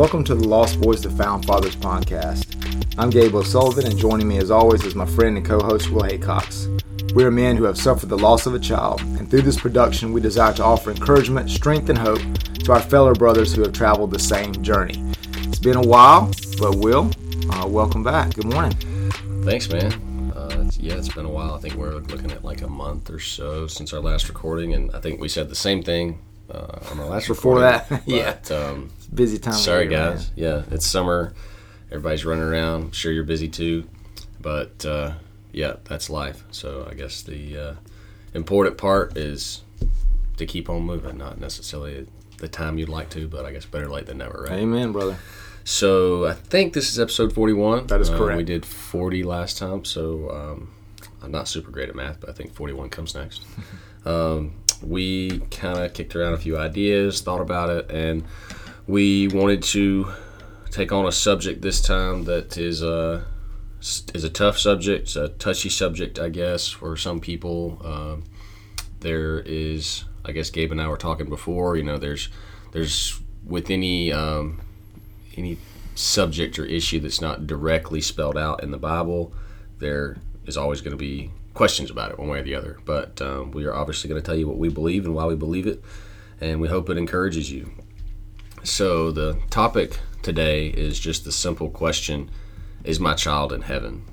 Welcome to the Lost Boys to Found Fathers podcast. I'm Gabe O'Sullivan, and joining me as always is my friend and co host Will Haycox. We are men who have suffered the loss of a child, and through this production, we desire to offer encouragement, strength, and hope to our fellow brothers who have traveled the same journey. It's been a while, but Will, uh, welcome back. Good morning. Thanks, man. Uh, yeah, it's been a while. I think we're looking at like a month or so since our last recording, and I think we said the same thing uh, on our last Before recording. that, yeah. But, um, busy time. sorry, year, man. guys. Yeah, it's summer. Everybody's running around. I'm sure you're busy too, but uh, yeah, that's life. So I guess the uh, important part is to keep on moving, not necessarily the time you'd like to, but I guess better late than never, right? Amen, brother. So I think this is episode 41. That is Uh, correct. we did 40 last time, so um, I'm not super great at math, but I think 41 comes next. um, we kind of kicked around a few ideas, thought about it, and we wanted to take on a subject this time that is a is a tough subject, a touchy subject, I guess, for some people. Um, there is, I guess, Gabe and I were talking before. You know, there's there's with any um, any subject or issue that's not directly spelled out in the Bible, there is always going to be questions about it one way or the other. But um, we are obviously going to tell you what we believe and why we believe it, and we hope it encourages you. So the topic today is just the simple question: Is my child in heaven?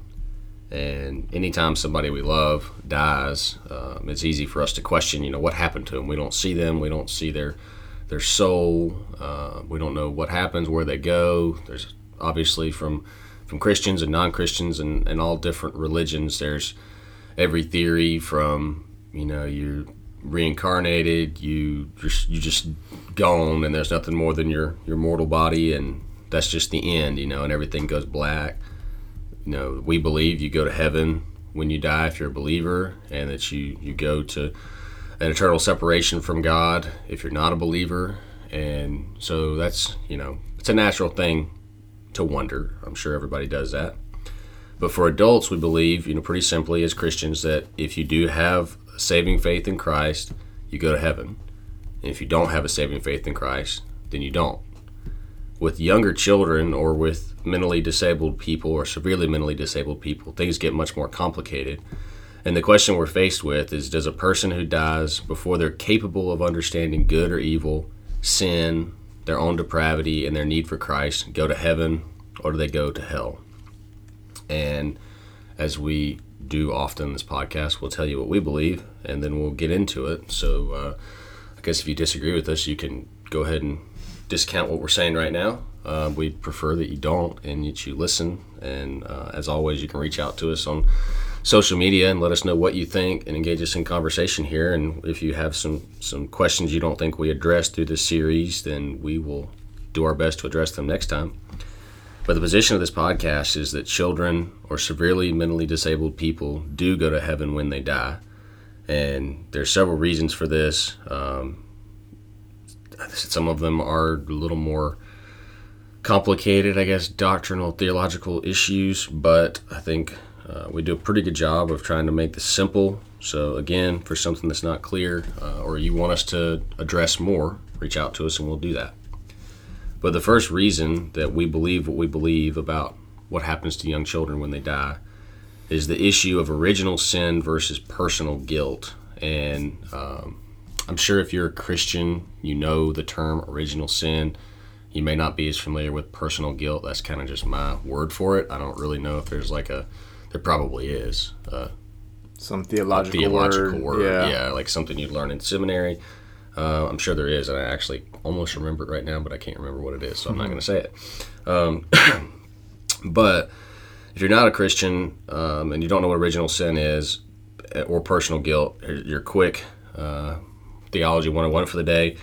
And anytime somebody we love dies, um, it's easy for us to question, you know, what happened to them. We don't see them. We don't see their their soul. Uh, we don't know what happens, where they go. There's obviously from from Christians and non-Christians and, and all different religions. There's every theory from you know you're reincarnated, you just you just gone, and there's nothing more than your your mortal body, and that's just the end, you know, and everything goes black. You know, we believe you go to heaven when you die if you're a believer, and that you you go to an eternal separation from God if you're not a believer. And so that's, you know, it's a natural thing to wonder. I'm sure everybody does that. But for adults, we believe, you know, pretty simply as Christians that if you do have saving faith in Christ, you go to heaven. And if you don't have a saving faith in Christ, then you don't. With younger children or with mentally disabled people or severely mentally disabled people, things get much more complicated. And the question we're faced with is Does a person who dies before they're capable of understanding good or evil, sin, their own depravity, and their need for Christ go to heaven or do they go to hell? And as we do often in this podcast, we'll tell you what we believe and then we'll get into it. So uh, I guess if you disagree with us, you can go ahead and discount what we're saying right now. Uh, we prefer that you don't and that you listen. And uh, as always, you can reach out to us on social media and let us know what you think and engage us in conversation here. And if you have some some questions you don't think we addressed through this series, then we will do our best to address them next time. But the position of this podcast is that children or severely mentally disabled people do go to heaven when they die. And there's several reasons for this. Um, some of them are a little more complicated, I guess, doctrinal, theological issues, but I think uh, we do a pretty good job of trying to make this simple. So, again, for something that's not clear uh, or you want us to address more, reach out to us and we'll do that. But the first reason that we believe what we believe about what happens to young children when they die is the issue of original sin versus personal guilt. And um, I'm sure if you're a Christian, you know the term original sin. You may not be as familiar with personal guilt. That's kind of just my word for it. I don't really know if there's like a, there probably is a Some theological, theological word. Yeah. Yeah. like something you'd learn in seminary. Uh, I'm sure there is, and I actually almost remember it right now, but I can't remember what it is, so I'm not going to say it. Um, but if you're not a Christian um, and you don't know what original sin is eh, or personal guilt, your quick uh, theology 101 for the day.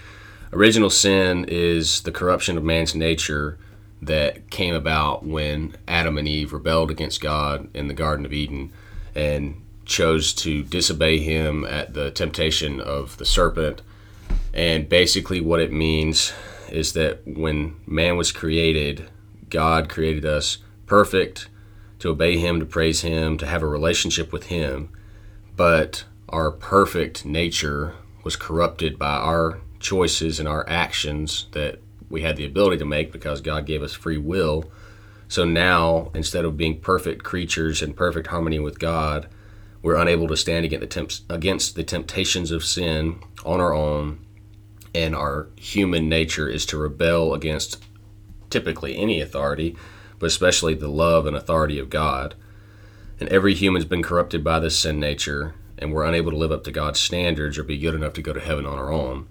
Original sin is the corruption of man's nature that came about when Adam and Eve rebelled against God in the Garden of Eden and chose to disobey him at the temptation of the serpent. And basically, what it means is that when man was created, God created us perfect to obey him, to praise him, to have a relationship with him. But our perfect nature was corrupted by our choices and our actions that we had the ability to make because God gave us free will. So now, instead of being perfect creatures in perfect harmony with God, we're unable to stand against the, against the temptations of sin on our own, and our human nature is to rebel against typically any authority, but especially the love and authority of God. And every human's been corrupted by this sin nature, and we're unable to live up to God's standards or be good enough to go to heaven on our own.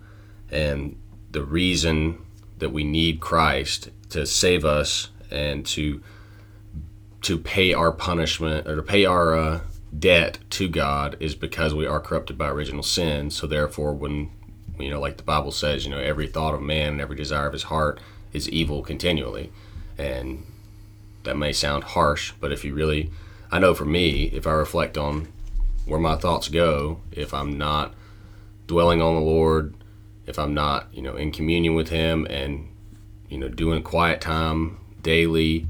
And the reason that we need Christ to save us and to to pay our punishment or to pay our uh, debt to God is because we are corrupted by original sin. So therefore, when you know, like the Bible says, you know, every thought of man and every desire of his heart is evil continually, and that may sound harsh, but if you really, I know for me, if I reflect on where my thoughts go, if I'm not dwelling on the Lord, if I'm not, you know, in communion with Him and, you know, doing quiet time daily,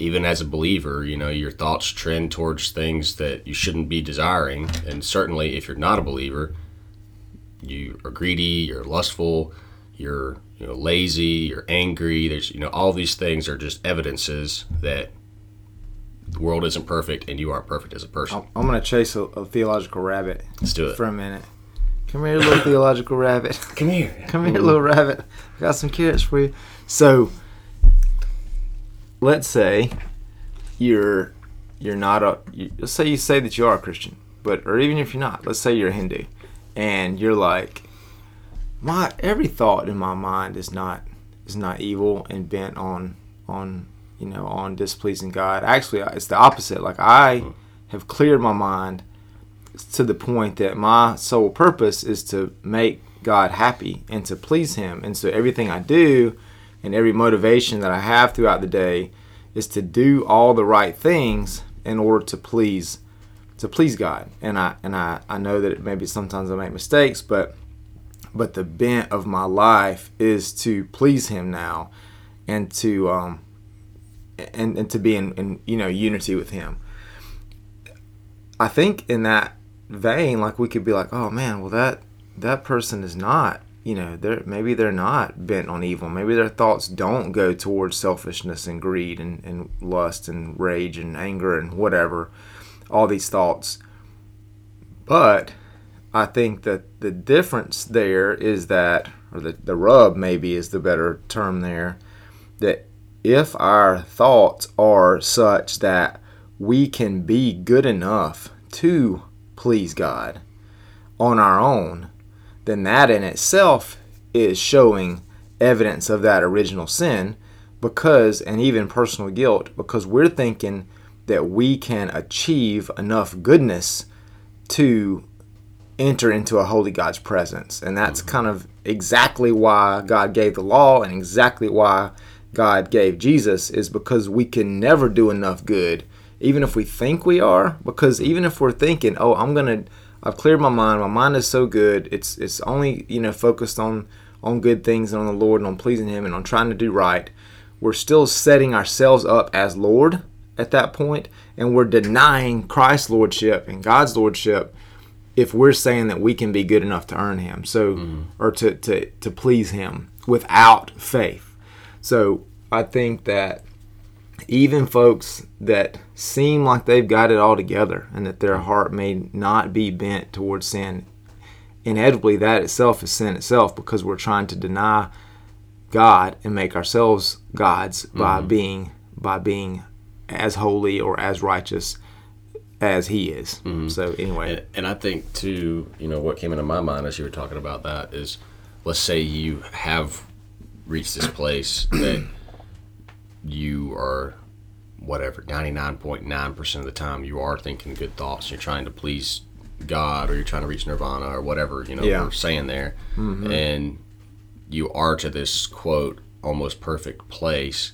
even as a believer, you know, your thoughts trend towards things that you shouldn't be desiring. And certainly if you're not a believer, you are greedy, you're lustful, you're, you know, lazy, you're angry. There's, you know, all these things are just evidences that the world isn't perfect and you aren't perfect as a person. I'm going to chase a, a theological rabbit Let's do it. for a minute. Come here, little theological rabbit. Come here. Come here, little rabbit. I got some carrots for you. So, let's say you're you're not a. You, let's say you say that you are a Christian, but or even if you're not, let's say you're a Hindu, and you're like, my every thought in my mind is not is not evil and bent on on you know on displeasing God. Actually, it's the opposite. Like I have cleared my mind to the point that my sole purpose is to make God happy and to please Him. And so everything I do and every motivation that I have throughout the day is to do all the right things in order to please to please God. And I and I, I know that maybe sometimes I make mistakes, but but the bent of my life is to please Him now and to um and, and to be in, in you know unity with Him. I think in that vein, like we could be like, oh man, well that that person is not, you know, they're maybe they're not bent on evil. Maybe their thoughts don't go towards selfishness and greed and, and lust and rage and anger and whatever, all these thoughts. But I think that the difference there is that, or the, the rub maybe is the better term there, that if our thoughts are such that we can be good enough to please God on our own, then that in itself is showing evidence of that original sin because, and even personal guilt, because we're thinking that we can achieve enough goodness to enter into a holy God's presence. And that's mm-hmm. kind of exactly why God gave the law and exactly why God gave Jesus is because we can never do enough good even if we think we are because even if we're thinking oh i'm gonna i've cleared my mind. My mind is so good. It's it's only you know focused on on good things and on the lord and on pleasing him and on trying to do right. We're still setting ourselves up as lord at that point and we're denying christ's lordship and god's lordship if we're saying that we can be good enough to earn him so mm-hmm. or to, to to please him without faith. So i think that even folks that seem like they've got it all together and that their heart may not be bent towards sin, inevitably that itself is sin itself because we're trying to deny God and make ourselves gods by mm-hmm. being by being as holy or as righteous as He is. Mm-hmm. So anyway, And, and I think too, you know, what came into my mind as you were talking about that is, let's say you have reached this place that you are, whatever, ninety nine point nine percent of the time you are thinking good thoughts. You're trying to please God, or you're trying to reach nirvana, or whatever you know Yeah. we're saying there, mm-hmm. and you are to this quote almost perfect place.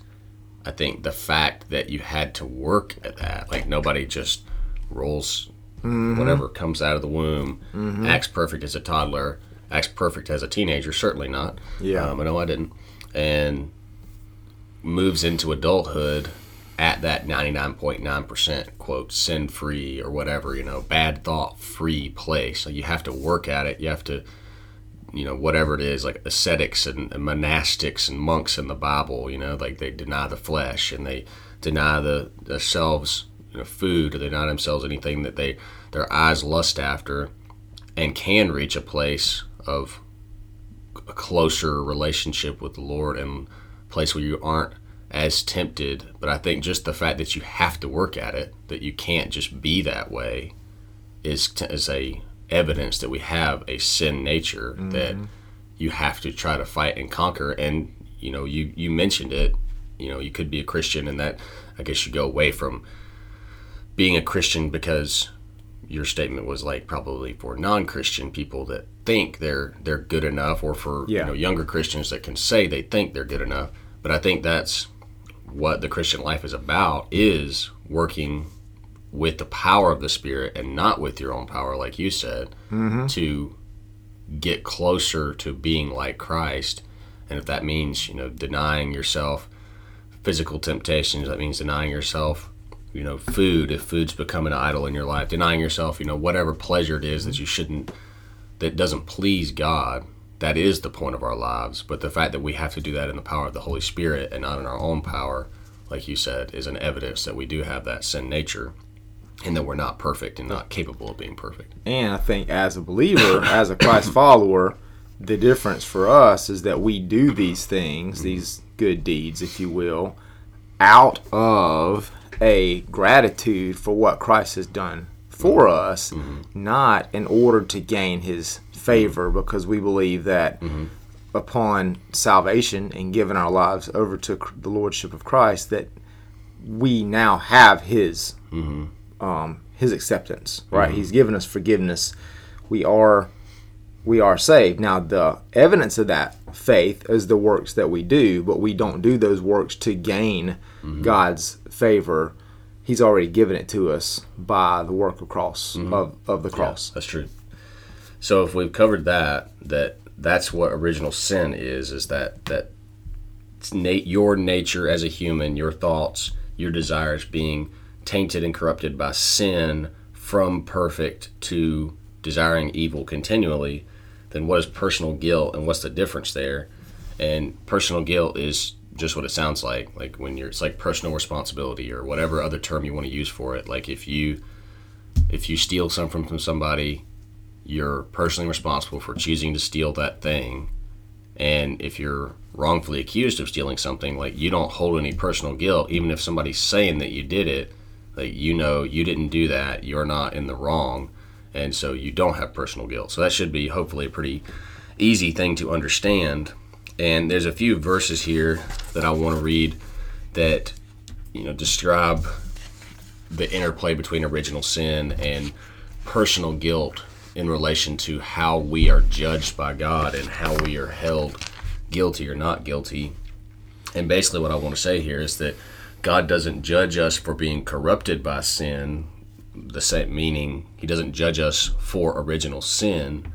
I think the fact that you had to work at that, like nobody just rolls mm-hmm. whatever comes out of the womb, mm-hmm. acts perfect as a toddler, acts perfect as a teenager, certainly not. Yeah. Um, I know I didn't. And moves into adulthood at that 99.9% quote sin free or whatever, you know, bad thought free place. So you have to work at it. You have to you know whatever it is like ascetics and, and monastics and monks in the bible you know like they deny the flesh and they deny the themselves you know, food or they deny themselves anything that they their eyes lust after and can reach a place of a closer relationship with the lord and place where you aren't as tempted but i think just the fact that you have to work at it that you can't just be that way is, is a evidence that we have a sin nature mm-hmm. that you have to try to fight and conquer. And you know, you you mentioned it. You know, you could be a Christian, and that I guess you go away from being a Christian because your statement was like probably for non-Christian people that think they're they're good enough, or for yeah. you know younger Christians that can say they think they're good enough. But I think that's what the Christian life is about: is working with the power of the Spirit and not with your own power, like you said, mm-hmm. to get closer to being like Christ. And if that means, you know, denying yourself physical temptations, that means denying yourself, you know, food, if food's becoming an idol in your life, denying yourself, you know, whatever pleasure it is that you shouldn't, that doesn't please God, that is the point of our lives. But the fact that we have to do that in the power of the Holy Spirit and not in our own power, like you said, is an evidence that we do have that sin nature and that we're not perfect and not capable of being perfect. And I think as a believer, as a Christ follower, the difference for us is that we do these things, mm-hmm. these good deeds, if you will, out of a gratitude for what Christ has done for mm-hmm. us, mm-hmm. not in order to gain his favor, because we believe that mm-hmm. upon salvation and giving our lives over to the Lordship of Christ, that we now have his mm-hmm um, his acceptance, right? Mm-hmm. He's given us forgiveness. We are we are saved. Now the evidence of that faith is the works that we do, but we don't do those works to gain mm-hmm. God's favor. He's already given it to us by the work of cross mm-hmm. of, of the cross. Yeah, that's true. So if we've covered that, that that's what original sin is, is that that it's na your nature as a human, your thoughts, your desires being tainted and corrupted by sin from perfect to desiring evil continually, then what is personal guilt and what's the difference there? And personal guilt is just what it sounds like. Like when you're, it's like personal responsibility or whatever other term you want to use for it. Like if you, if you steal something from somebody, you're personally responsible for choosing to steal that thing. And if you're wrongfully accused of stealing something, like you don't hold any personal guilt, even if somebody's saying that you did it like you know you didn't do that, you're not in the wrong, and so you don't have personal guilt. So that should be hopefully a pretty easy thing to understand. And there's a few verses here that I want to read that you know describe the interplay between original sin and personal guilt in relation to how we are judged by God and how we are held guilty or not guilty. And basically, what I want to say here is that God doesn't judge us for being corrupted by sin, the same meaning he doesn't judge us for original sin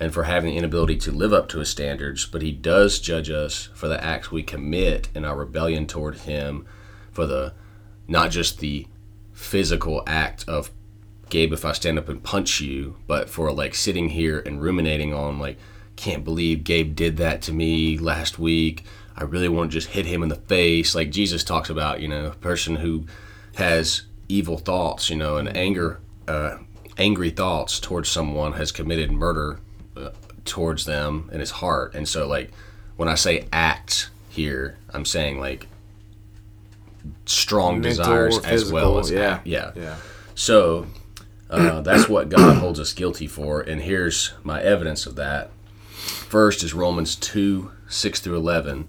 and for having the inability to live up to his standards, but he does judge us for the acts we commit in our rebellion toward him, for the not just the physical act of Gabe if I stand up and punch you, but for like sitting here and ruminating on like can't believe Gabe did that to me last week I really want to just hit him in the face. Like Jesus talks about, you know, a person who has evil thoughts, you know, and anger, uh, angry thoughts towards someone has committed murder towards them in his heart. And so, like, when I say act here, I'm saying like strong Mental desires as well as yeah, act. yeah, yeah. So uh, that's what God holds us guilty for, and here's my evidence of that. First is Romans two six through eleven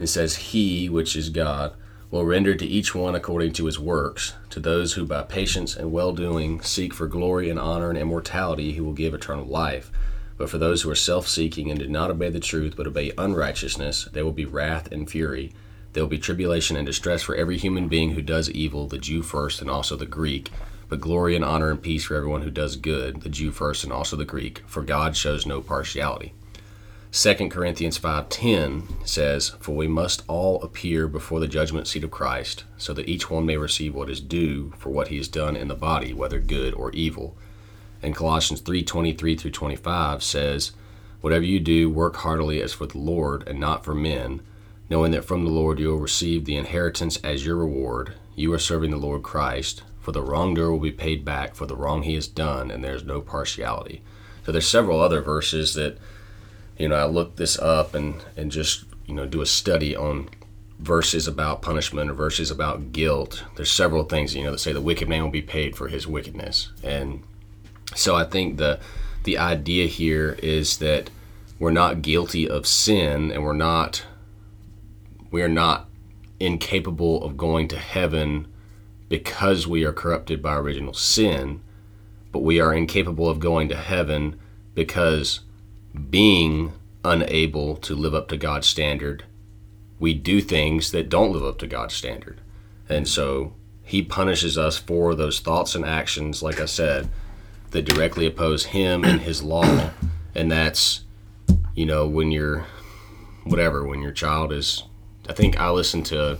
it says, He, which is God, will render to each one according to his works. To those who by patience and well doing seek for glory and honor and immortality, he will give eternal life. But for those who are self seeking and do not obey the truth, but obey unrighteousness, there will be wrath and fury. There will be tribulation and distress for every human being who does evil, the Jew first and also the Greek. But glory and honor and peace for everyone who does good, the Jew first and also the Greek, for God shows no partiality. 2 Corinthians 5:10 says, "For we must all appear before the judgment seat of Christ, so that each one may receive what is due for what he has done in the body, whether good or evil." And Colossians 3:23 through 25 says, Whatever you do, work heartily as for the Lord and not for men, knowing that from the Lord you will receive the inheritance as your reward. You are serving the Lord Christ, for the wrongdoer will be paid back for the wrong he has done, and there is no partiality. So there's several other verses that, you know, I looked this up and, and just, you know, do a study on verses about punishment or verses about guilt. There's several things, you know, that say the wicked man will be paid for his wickedness. And so I think the the idea here is that we're not guilty of sin and we're not we are not incapable of going to heaven because we are corrupted by original sin, but we are incapable of going to heaven because being unable to live up to God's standard, we do things that don't live up to God's standard. And so he punishes us for those thoughts and actions, like I said, that directly oppose him and his law. And that's, you know, when you're, whatever, when your child is, I think I listened to,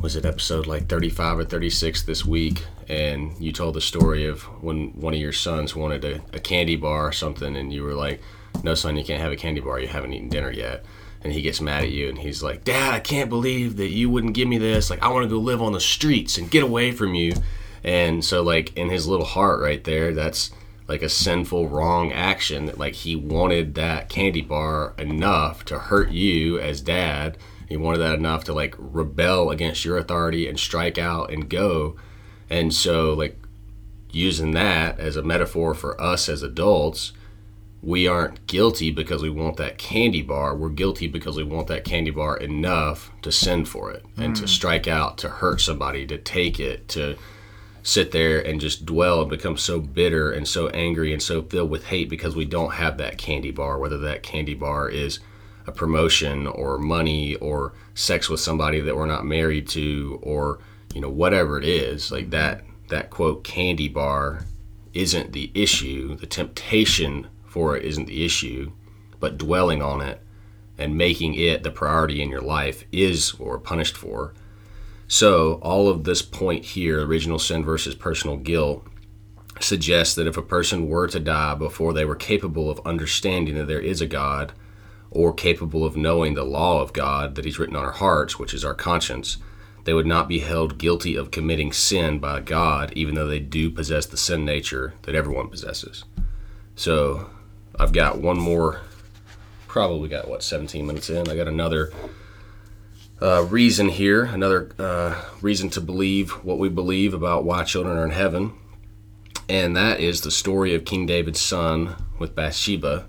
was it episode like 35 or 36 this week? And you told the story of when one of your sons wanted a, a candy bar or something, and you were like, no, son, you can't have a candy bar. You haven't eaten dinner yet and he gets mad at you and he's like dad i can't believe that you wouldn't give me this like i want to go live on the streets and get away from you and so like in his little heart right there that's like a sinful wrong action that like he wanted that candy bar enough to hurt you as dad he wanted that enough to like rebel against your authority and strike out and go and so like using that as a metaphor for us as adults we aren't guilty because we want that candy bar. We're guilty because we want that candy bar enough to send for it and mm. to strike out, to hurt somebody, to take it, to sit there and just dwell and become so bitter and so angry and so filled with hate because we don't have that candy bar, whether that candy bar is a promotion or money or sex with somebody that we're not married to or you know whatever it is like that that quote candy bar isn't the issue the temptation for it isn't the issue, but dwelling on it and making it the priority in your life is we're punished for. So, all of this point here, original sin versus personal guilt, suggests that if a person were to die before they were capable of understanding that there is a God, or capable of knowing the law of God that He's written on our hearts, which is our conscience, they would not be held guilty of committing sin by God, even though they do possess the sin nature that everyone possesses. So, I've got one more, probably got what, 17 minutes in. I got another uh, reason here, another uh, reason to believe what we believe about why children are in heaven. And that is the story of King David's son with Bathsheba.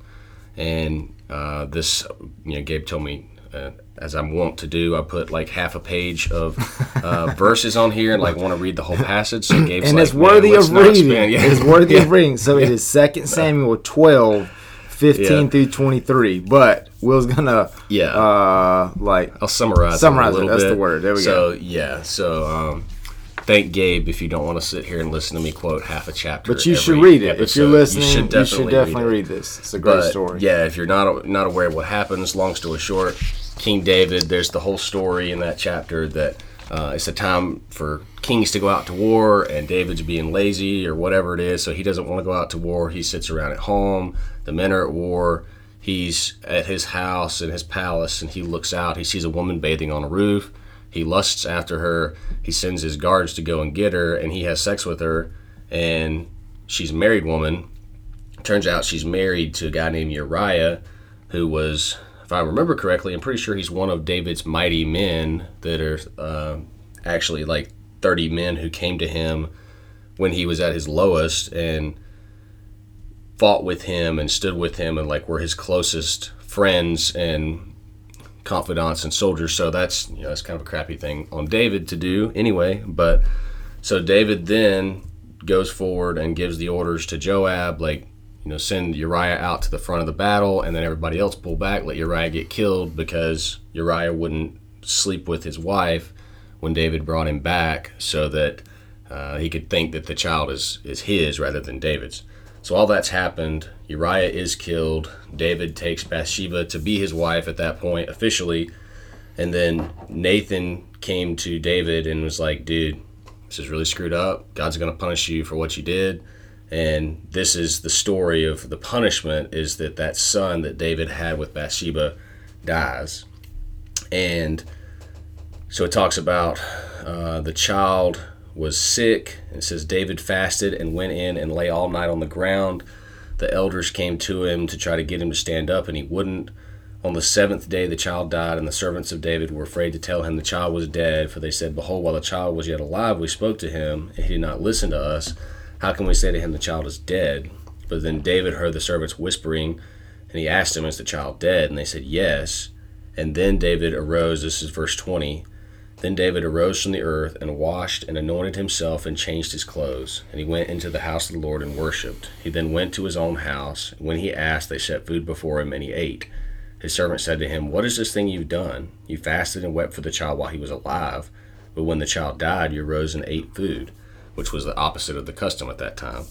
And uh, this, you know, Gabe told me uh, as I'm wont to do, I put like half a page of uh, verses on here and like want to read the whole passage. So Gabe's and like, it's worthy of reading. Yeah. It's worthy yeah. of reading. So it is Second Samuel 12, 15 yeah. through 23. But Will's gonna yeah uh like I'll summarize summarize it. That's bit. the word. There we so, go. So yeah, so um, thank Gabe if you don't want to sit here and listen to me quote half a chapter. But you should read it. Episode. If you're listening, you should definitely, you should definitely read, read, this. It's a great but, story. Yeah, if you're not not aware of what happens, long story short, King David, there's the whole story in that chapter that uh, it's a time for kings to go out to war, and David's being lazy or whatever it is, so he doesn't want to go out to war. He sits around at home. The men are at war he's at his house in his palace and he looks out. He sees a woman bathing on a roof. He lusts after her. He sends his guards to go and get her and he has sex with her. And she's a married woman. Turns out she's married to a guy named Uriah, who was, I remember correctly, I'm pretty sure he's one of David's mighty men that are uh, actually like 30 men who came to him when he was at his lowest. And fought with him and stood with him and like were his closest friends and confidants and soldiers. So that's you know that's kind of a crappy thing on David to do anyway. But so David then goes forward and gives the orders to Joab, like you know, send Uriah out to the front of the battle, and then everybody else pull back, let Uriah get killed because Uriah wouldn't sleep with his wife when David brought him back, so that uh, he could think that the child is is his rather than David's. So all that's happened. Uriah is killed. David takes Bathsheba to be his wife at that point officially. And then Nathan came to David and was like, dude, this is really screwed up. God's going to punish you for what you did. And this is the story of the punishment is that that son that David had with Bathsheba dies. And so it talks about uh, the child was sick. It says David fasted and went in and lay all night on the ground. The elders came to him to try to get him to stand up, and he wouldn't. On the seventh day, the child died, and the servants of David were afraid to tell him the child was dead, for they said, Behold, while the child was yet alive, we spoke to him, and he did not listen to us. How can we say to him, The child is dead? But then David heard the servants whispering, and he asked them, Is the child dead? And they said, Yes. And then David arose. This is verse 20. Then David arose from the earth and washed and anointed himself and changed his clothes. And he went into the house of the Lord and worshipped. He then went to his own house. When he asked, they set food before him, and he ate. His servant said to him, What is this thing you've done? You fasted and wept for the child while he was alive, but when the child died, you rose and ate food, which was the opposite of the custom at that time.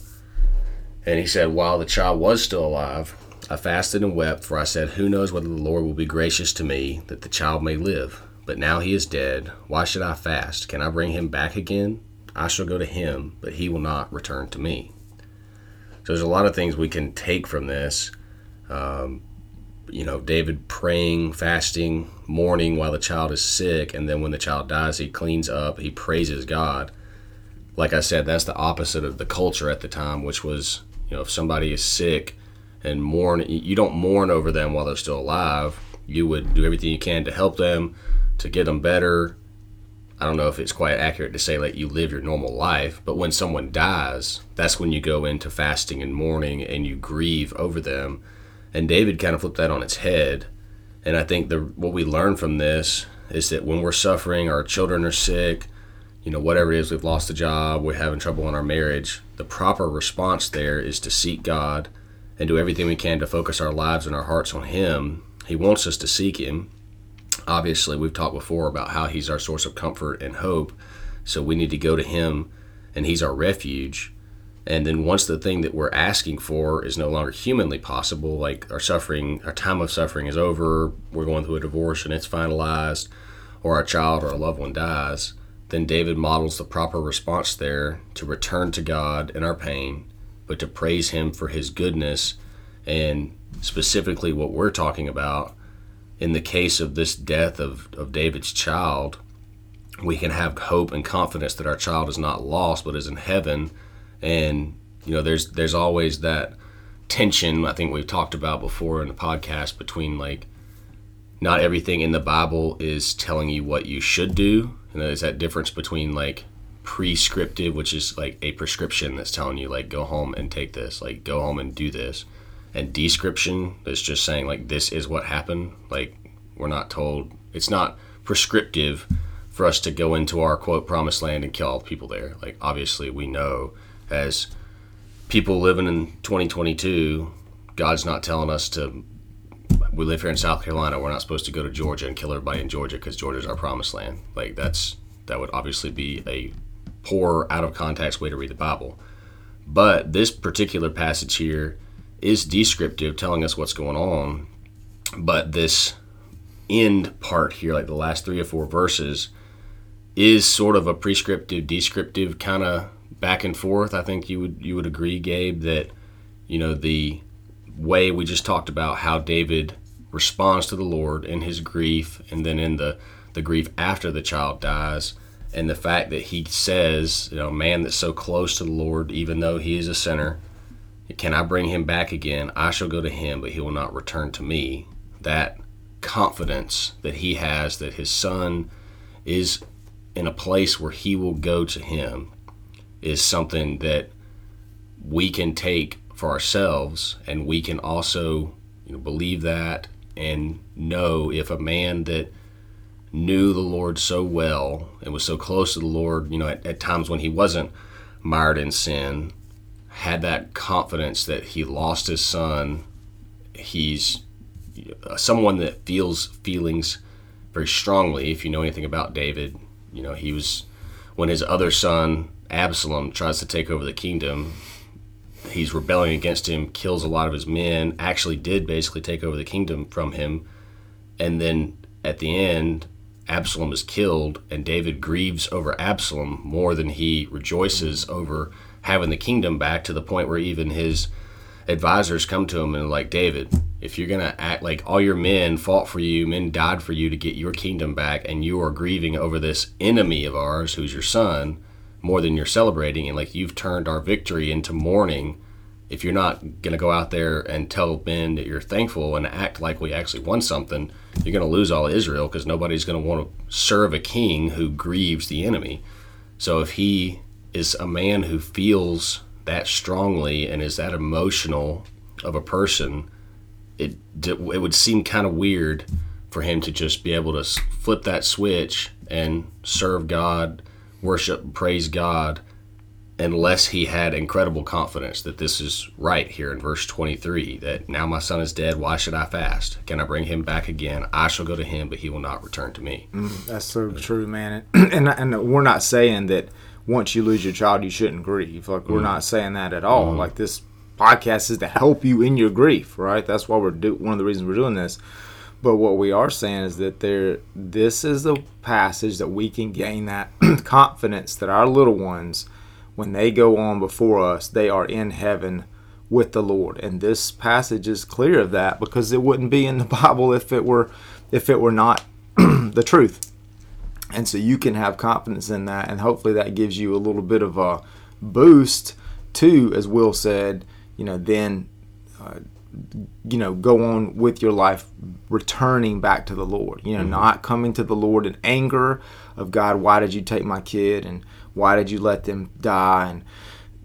And he said, While the child was still alive, I fasted and wept, for I said, Who knows whether the Lord will be gracious to me, that the child may live? But now he is dead. Why should I fast? Can I bring him back again? I shall go to him, but he will not return to me. So there's a lot of things we can take from this. Um, you know, David praying, fasting, mourning while the child is sick, and then when the child dies, he cleans up, he praises God. Like I said, that's the opposite of the culture at the time, which was, you know, if somebody is sick and mourn, you don't mourn over them while they're still alive. You would do everything you can to help them, to get them better. I don't know if it's quite accurate to say like you live your normal life, but when someone dies, that's when you go into fasting and mourning and you grieve over them and David kind of flipped that on its head. And I think the what we learn from this is that when we're suffering, our children are sick, you know, whatever it is, we've lost a job, we're having trouble in our marriage, the proper response there is to seek God and do everything we can to focus our lives and our hearts on Him. He wants us to seek Him. Obviously, we've talked before about how He's our source of comfort and hope. So we need to go to Him, and He's our refuge. And then once the thing that we're asking for is no longer humanly possible, like our suffering, our time of suffering is over, we're going through a divorce and it's finalized, or our child or a loved one dies, then David models the proper response there to return to God in our pain, but to praise Him for His goodness and specifically what we're talking about. In the case of this death of, of David's child, we can have hope and confidence that our child is not lost but is in heaven and you know there's there's always that tension I think we've talked about before in the podcast between like not everything in the Bible is telling you what you should do and there's that difference between like prescriptive which is like a prescription that's telling you like go home and take this like go home and do this and description is just saying like this is what happened like we're not told it's not prescriptive for us to go into our quote promised land and kill all people there like obviously we know as people living in 2022, God's not telling us to. We live here in South Carolina. We're not supposed to go to Georgia and kill everybody in Georgia because Georgia's our promised land. Like that's that would obviously be a poor, out of context way to read the Bible. But this particular passage here is descriptive, telling us what's going on. But this end part here, like the last three or four verses, is sort of a prescriptive, descriptive kind of back and forth. I think you would you would agree, Gabe, that you know the way we just talked about how David responds to the Lord in his grief, and then in the the grief after the child dies, and the fact that he says, you know, man that's so close to the Lord, even though he is a sinner, can I bring him back again? I shall go to him, but he will not return to me. That confidence that he has that his son is in a place where he will go to him is something that we can take for ourselves and we can also you know, believe that and know if a man that knew the Lord so well and was so close to the Lord, you know, at, at times when he wasn't mired in sin, had that confidence that he lost his son. He's uh, someone that feels feelings very strongly. If you know anything about David, you know, he was when his other son Absalom tries to take over the kingdom. He's rebelling against him, kills a lot of his men, actually did basically take over the kingdom from him. And then at the end, Absalom is killed, and David grieves over Absalom more than he rejoices over having the kingdom back to the point where even his advisors come to him and like David, if you're gonna act like all your men fought for you, men died for you to get your kingdom back, and you are grieving over this enemy of ours who's your son more than you're celebrating, and like you've turned our victory into mourning. If you're not gonna go out there and tell men that you're thankful and act like we actually won something, you're gonna lose all Israel because nobody's gonna want to serve a king who grieves the enemy. So if he is a man who feels that strongly and is that emotional of a person, it it would seem kind of weird for him to just be able to flip that switch and serve God, worship, praise God, unless he had incredible confidence that this is right here in verse 23 that now my son is dead why should i fast can i bring him back again i shall go to him but he will not return to me mm, that's so true man and, and, and we're not saying that once you lose your child, you shouldn't grieve. Like we're mm. not saying that at all. Mm. Like this podcast is to help you in your grief, right? That's why we're do one of the reasons we're doing this. But what we are saying is that there, this is the passage that we can gain that confidence that our little ones, when they go on before us, they are in heaven with the Lord. And this passage is clear of that because it wouldn't be in the Bible if it were, if it were not the truth. And so you can have confidence in that, and hopefully that gives you a little bit of a boost too, as Will said. You know, then uh, you know go on with your life, returning back to the Lord. You know, mm-hmm. not coming to the Lord in anger of God. Why did you take my kid? And why did you let them die? And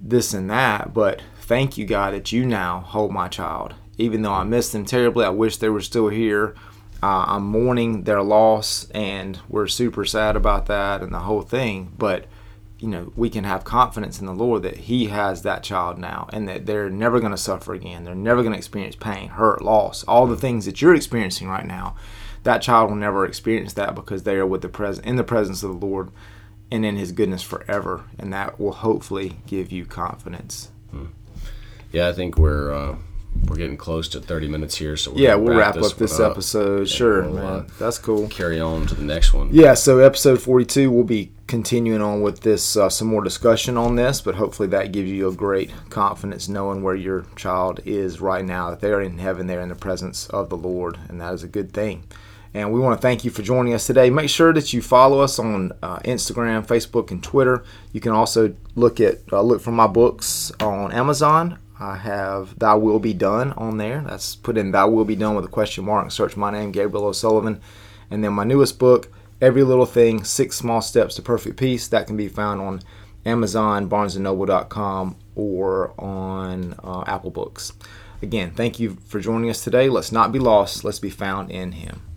this and that. But thank you, God, that you now hold my child. Even though I miss them terribly, I wish they were still here. Uh, I'm mourning their loss, and we're super sad about that and the whole thing. But you know, we can have confidence in the Lord that He has that child now, and that they're never going to suffer again. They're never going to experience pain, hurt, loss, all the things that you're experiencing right now. That child will never experience that because they are with the present in the presence of the Lord and in His goodness forever, and that will hopefully give you confidence. Hmm. Yeah, I think we're. Uh we're getting close to 30 minutes here, so yeah, we'll wrap, wrap up this episode. Sure, we'll, man, uh, that's cool. Carry on to the next one. Yeah, so episode 42, we'll be continuing on with this, uh, some more discussion on this, but hopefully that gives you a great confidence knowing where your child is right now, that they're in heaven, they're in the presence of the Lord, and that is a good thing. And we want to thank you for joining us today. Make sure that you follow us on uh, Instagram, Facebook, and Twitter. You can also look at uh, look for my books on Amazon. I have Thy Will Be Done on there. That's put in Thy Will Be Done with a question mark. Search my name, Gabriel O'Sullivan. And then my newest book, Every Little Thing Six Small Steps to Perfect Peace. That can be found on Amazon, BarnesandNoble.com, or on uh, Apple Books. Again, thank you for joining us today. Let's not be lost, let's be found in Him.